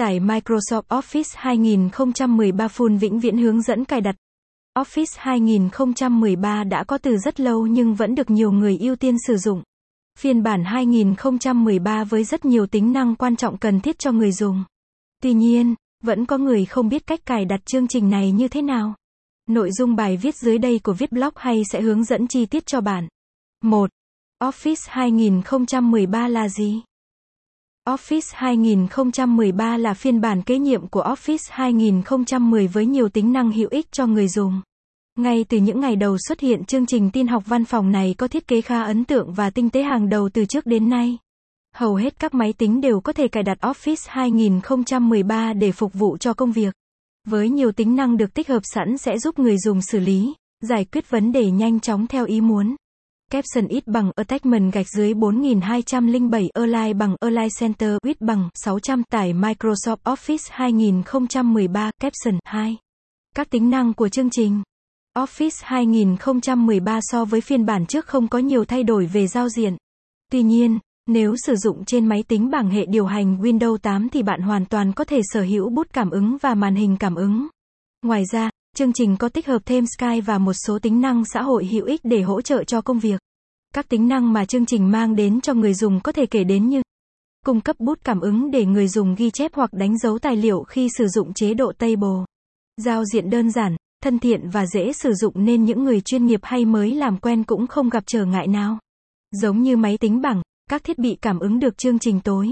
Tải Microsoft Office 2013 Full vĩnh viễn hướng dẫn cài đặt. Office 2013 đã có từ rất lâu nhưng vẫn được nhiều người ưu tiên sử dụng. Phiên bản 2013 với rất nhiều tính năng quan trọng cần thiết cho người dùng. Tuy nhiên, vẫn có người không biết cách cài đặt chương trình này như thế nào. Nội dung bài viết dưới đây của viết blog hay sẽ hướng dẫn chi tiết cho bạn. 1. Office 2013 là gì? Office 2013 là phiên bản kế nhiệm của Office 2010 với nhiều tính năng hữu ích cho người dùng. Ngay từ những ngày đầu xuất hiện chương trình tin học văn phòng này có thiết kế khá ấn tượng và tinh tế hàng đầu từ trước đến nay. Hầu hết các máy tính đều có thể cài đặt Office 2013 để phục vụ cho công việc. Với nhiều tính năng được tích hợp sẵn sẽ giúp người dùng xử lý, giải quyết vấn đề nhanh chóng theo ý muốn. Caption ít bằng Attachment gạch dưới 4207 Align bằng Align Center Width bằng 600 tải Microsoft Office 2013 Caption 2. Các tính năng của chương trình Office 2013 so với phiên bản trước không có nhiều thay đổi về giao diện. Tuy nhiên, nếu sử dụng trên máy tính bảng hệ điều hành Windows 8 thì bạn hoàn toàn có thể sở hữu bút cảm ứng và màn hình cảm ứng. Ngoài ra, chương trình có tích hợp thêm Skype và một số tính năng xã hội hữu ích để hỗ trợ cho công việc. Các tính năng mà chương trình mang đến cho người dùng có thể kể đến như cung cấp bút cảm ứng để người dùng ghi chép hoặc đánh dấu tài liệu khi sử dụng chế độ Table. Giao diện đơn giản, thân thiện và dễ sử dụng nên những người chuyên nghiệp hay mới làm quen cũng không gặp trở ngại nào. Giống như máy tính bảng, các thiết bị cảm ứng được chương trình tối